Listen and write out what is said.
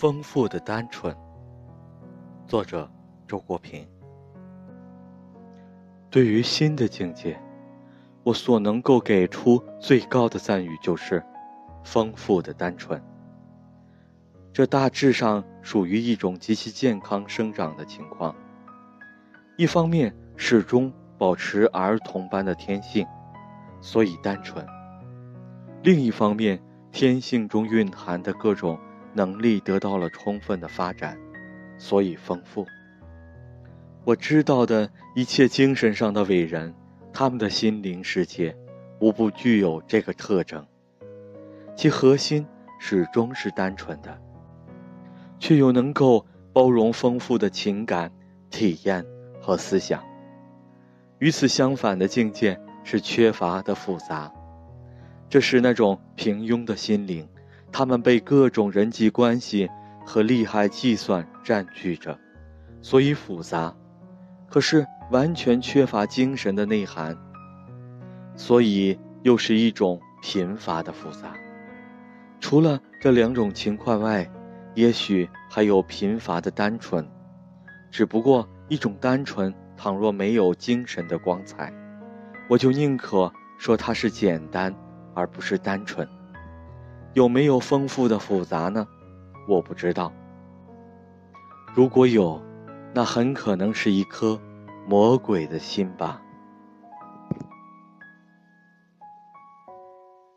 丰富的单纯。作者：周国平。对于新的境界，我所能够给出最高的赞誉就是丰富的单纯。这大致上属于一种极其健康生长的情况。一方面，始终保持儿童般的天性，所以单纯；另一方面，天性中蕴含的各种。能力得到了充分的发展，所以丰富。我知道的一切精神上的伟人，他们的心灵世界，无不具有这个特征，其核心始终是单纯的，却又能够包容丰富的情感、体验和思想。与此相反的境界是缺乏的复杂，这是那种平庸的心灵。他们被各种人际关系和利害计算占据着，所以复杂，可是完全缺乏精神的内涵，所以又是一种贫乏的复杂。除了这两种情况外，也许还有贫乏的单纯，只不过一种单纯，倘若没有精神的光彩，我就宁可说它是简单，而不是单纯。有没有丰富的复杂呢？我不知道。如果有，那很可能是一颗魔鬼的心吧。